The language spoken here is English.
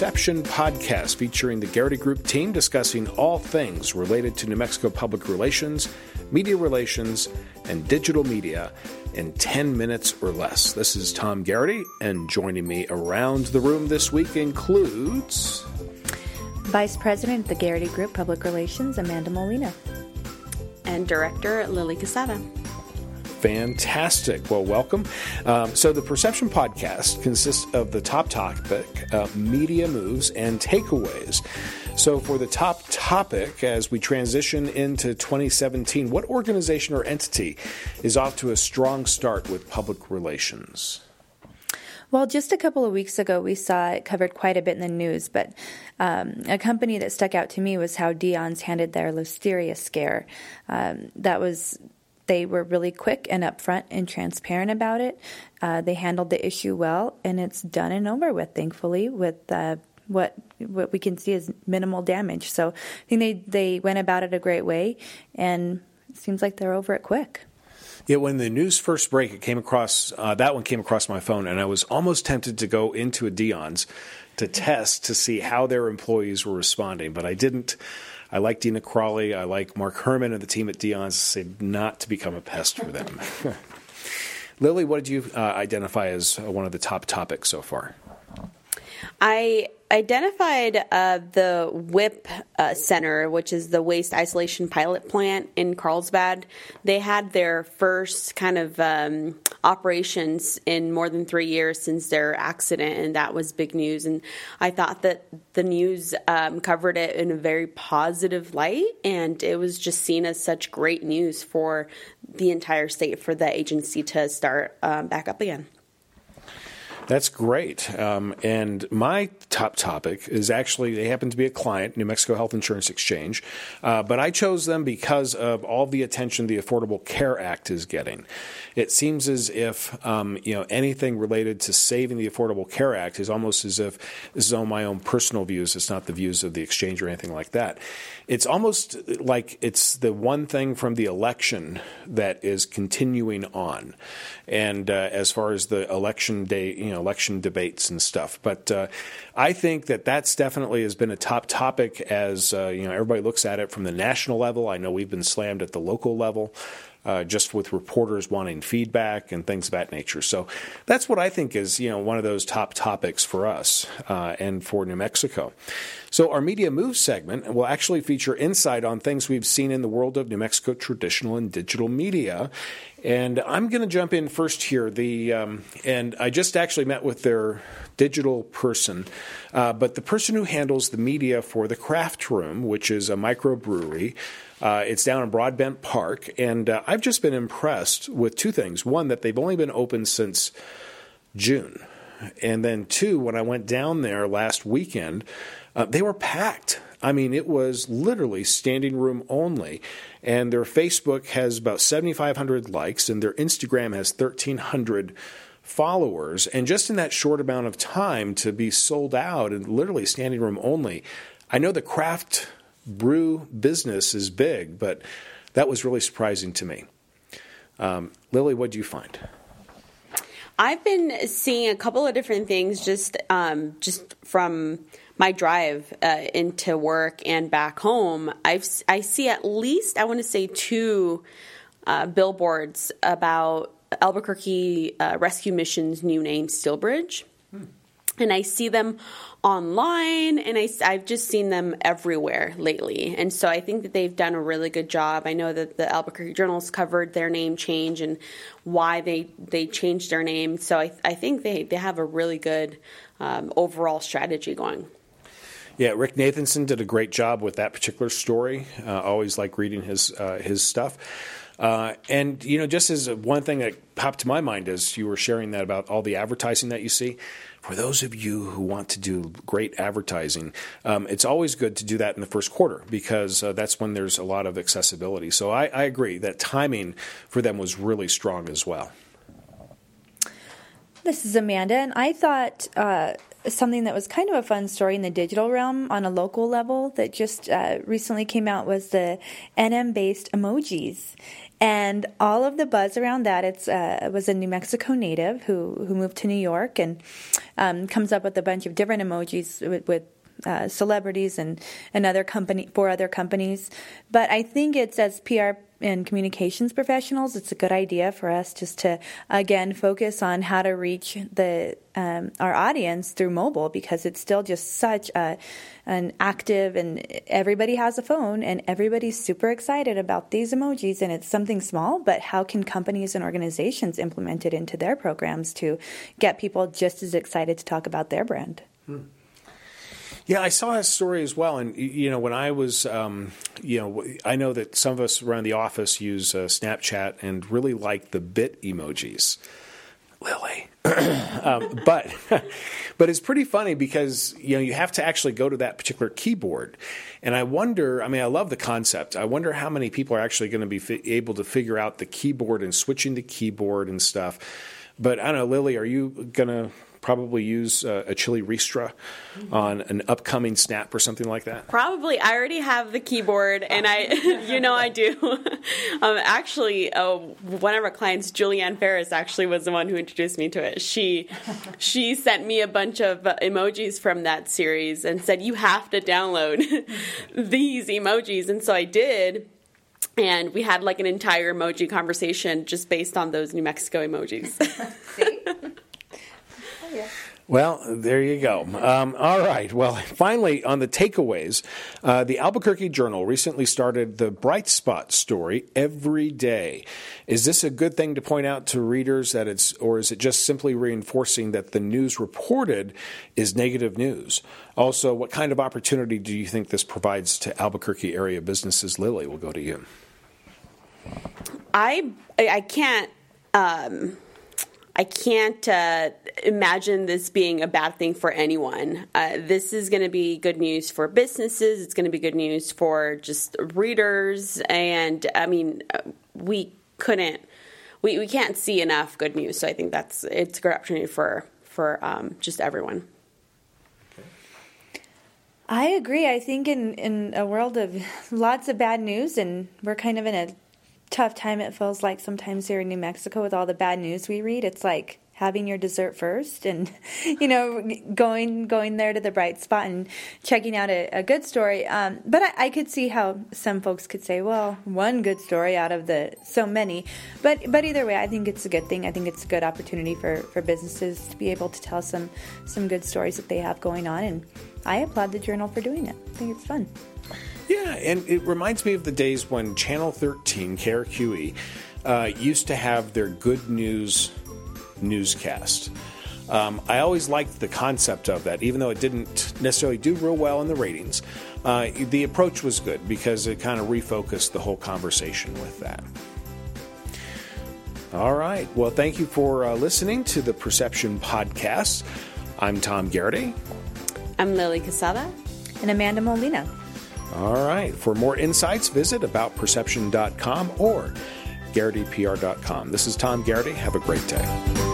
Perception podcast featuring the Garrity Group team discussing all things related to New Mexico public relations, media relations, and digital media in 10 minutes or less. This is Tom Garrity, and joining me around the room this week includes Vice President of the Garrity Group Public Relations, Amanda Molina, and Director Lily Quezada. Fantastic. Well, welcome. Um, so, the Perception Podcast consists of the top topic, uh, media moves, and takeaways. So, for the top topic, as we transition into 2017, what organization or entity is off to a strong start with public relations? Well, just a couple of weeks ago, we saw it covered quite a bit in the news, but um, a company that stuck out to me was how Dion's handled their Listeria scare. Um, that was they were really quick and upfront and transparent about it. Uh, they handled the issue well, and it's done and over with, thankfully, with uh, what what we can see is minimal damage. So I think they they went about it a great way, and it seems like they're over it quick. Yeah, when the news first broke, it came across uh, that one came across my phone, and I was almost tempted to go into a Dion's to test to see how their employees were responding, but I didn't. I like Dina Crawley. I like Mark Herman and the team at Dion's. Say not to become a pest for them. Lily, what did you uh, identify as one of the top topics so far? I identified uh, the WIPP uh, Center, which is the Waste Isolation Pilot Plant in Carlsbad. They had their first kind of um, operations in more than three years since their accident, and that was big news. And I thought that the news um, covered it in a very positive light, and it was just seen as such great news for the entire state for the agency to start um, back up again. That's great. Um, and my top topic is actually, they happen to be a client, New Mexico Health Insurance Exchange, uh, but I chose them because of all the attention the Affordable Care Act is getting. It seems as if um, you know anything related to saving the Affordable Care Act is almost as if this is on my own personal views. It's not the views of the exchange or anything like that. It's almost like it's the one thing from the election that is continuing on, and uh, as far as the election day, you know election debates and stuff. But uh, I think that that's definitely has been a top topic as uh, you know everybody looks at it from the national level. I know we've been slammed at the local level uh, just with reporters wanting feedback and things of that nature. So that's what I think is you know one of those top topics for us uh, and for New Mexico. So our media move segment will actually feature insight on things we've seen in the world of New Mexico traditional and digital media. And I'm going to jump in first here. The um, and I just actually met with their digital person, uh, but the person who handles the media for the Craft Room, which is a microbrewery. Uh, it's down in Broadbent Park, and uh, I've just been impressed with two things. One, that they've only been open since June. And then, two, when I went down there last weekend, uh, they were packed. I mean, it was literally standing room only. And their Facebook has about 7,500 likes, and their Instagram has 1,300 followers. And just in that short amount of time to be sold out and literally standing room only, I know the craft brew business is big, but that was really surprising to me. Um, Lily, what do you find? I've been seeing a couple of different things just um, just from my drive uh, into work and back home. I've I see at least I want to say two uh, billboards about Albuquerque uh, Rescue Mission's new name, Steelbridge. And I see them online and I, I've just seen them everywhere lately. And so I think that they've done a really good job. I know that the Albuquerque Journals covered their name change and why they, they changed their name. So I, I think they, they have a really good um, overall strategy going. Yeah, Rick Nathanson did a great job with that particular story. Uh, always like reading his uh, his stuff. Uh, and you know, just as one thing that popped to my mind as you were sharing that about all the advertising that you see, for those of you who want to do great advertising, um, it's always good to do that in the first quarter because uh, that's when there's a lot of accessibility. So I, I, agree that timing for them was really strong as well. This is Amanda, and I thought uh, something that was kind of a fun story in the digital realm on a local level that just uh, recently came out was the NM based emojis. And all of the buzz around that, it's uh, was a New Mexico native who who moved to New York and um, comes up with a bunch of different emojis with, with uh, celebrities and and other company for other companies. But I think it's as PR and communications professionals, it's a good idea for us just to again focus on how to reach the um, our audience through mobile because it's still just such a an active and everybody has a phone and everybody's super excited about these emojis and it's something small but how can companies and organizations implement it into their programs to get people just as excited to talk about their brand hmm. Yeah, I saw that story as well. And, you know, when I was, um, you know, I know that some of us around the office use uh, Snapchat and really like the Bitmojis. Lily. um, but but it's pretty funny because you know you have to actually go to that particular keyboard, and I wonder. I mean, I love the concept. I wonder how many people are actually going to be fi- able to figure out the keyboard and switching the keyboard and stuff. But I don't know, Lily. Are you going to probably use uh, a chili ristra on an upcoming snap or something like that? Probably. I already have the keyboard, and I, you know, I do. um, actually, uh, one of our clients, Julianne Ferris, actually was the one who introduced me to it. She, she sent me a bunch of uh, emojis from that series and said, "You have to download these emojis," and so I did and we had like an entire emoji conversation just based on those New Mexico emojis. Well, there you go. Um, all right. Well, finally, on the takeaways, uh, the Albuquerque Journal recently started the Bright Spot story every day. Is this a good thing to point out to readers that it's, or is it just simply reinforcing that the news reported is negative news? Also, what kind of opportunity do you think this provides to Albuquerque area businesses? Lily, we'll go to you. I I can't. Um I can't uh, imagine this being a bad thing for anyone. Uh, this is going to be good news for businesses. It's going to be good news for just readers. And I mean, uh, we couldn't, we, we can't see enough good news. So I think that's it's a great opportunity for for um, just everyone. I agree. I think in in a world of lots of bad news, and we're kind of in a tough time it feels like sometimes here in New Mexico with all the bad news we read. It's like having your dessert first and you know going going there to the bright spot and checking out a, a good story. Um, but I, I, could see how some folks could say well one good story out of the so many. But but either way i think it's a good thing. I think it's a good opportunity for for businesses to be able to tell some some good stories that they have going on. And i applaud the journal for doing it. I think it's fun yeah, and it reminds me of the days when Channel 13, KRQE, uh, used to have their good news newscast. Um, I always liked the concept of that, even though it didn't necessarily do real well in the ratings. Uh, the approach was good because it kind of refocused the whole conversation with that. All right. Well, thank you for uh, listening to the Perception Podcast. I'm Tom Garrity. I'm Lily Quezada. And Amanda Molina. All right. For more insights, visit aboutperception.com or garritypr.com. This is Tom Garrity. Have a great day.